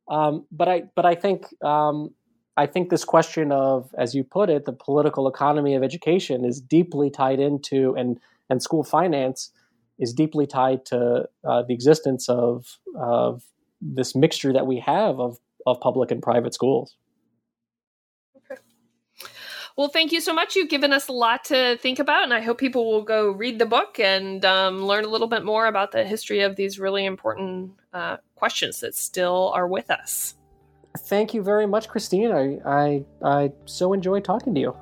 um, but i but i think um, i think this question of as you put it the political economy of education is deeply tied into and and school finance is deeply tied to uh, the existence of of this mixture that we have of of public and private schools well, thank you so much. You've given us a lot to think about, and I hope people will go read the book and um, learn a little bit more about the history of these really important uh, questions that still are with us. Thank you very much, Christine. I, I, I so enjoy talking to you.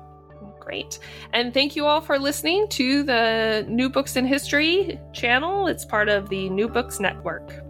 Great. And thank you all for listening to the New Books in History channel. It's part of the New Books Network.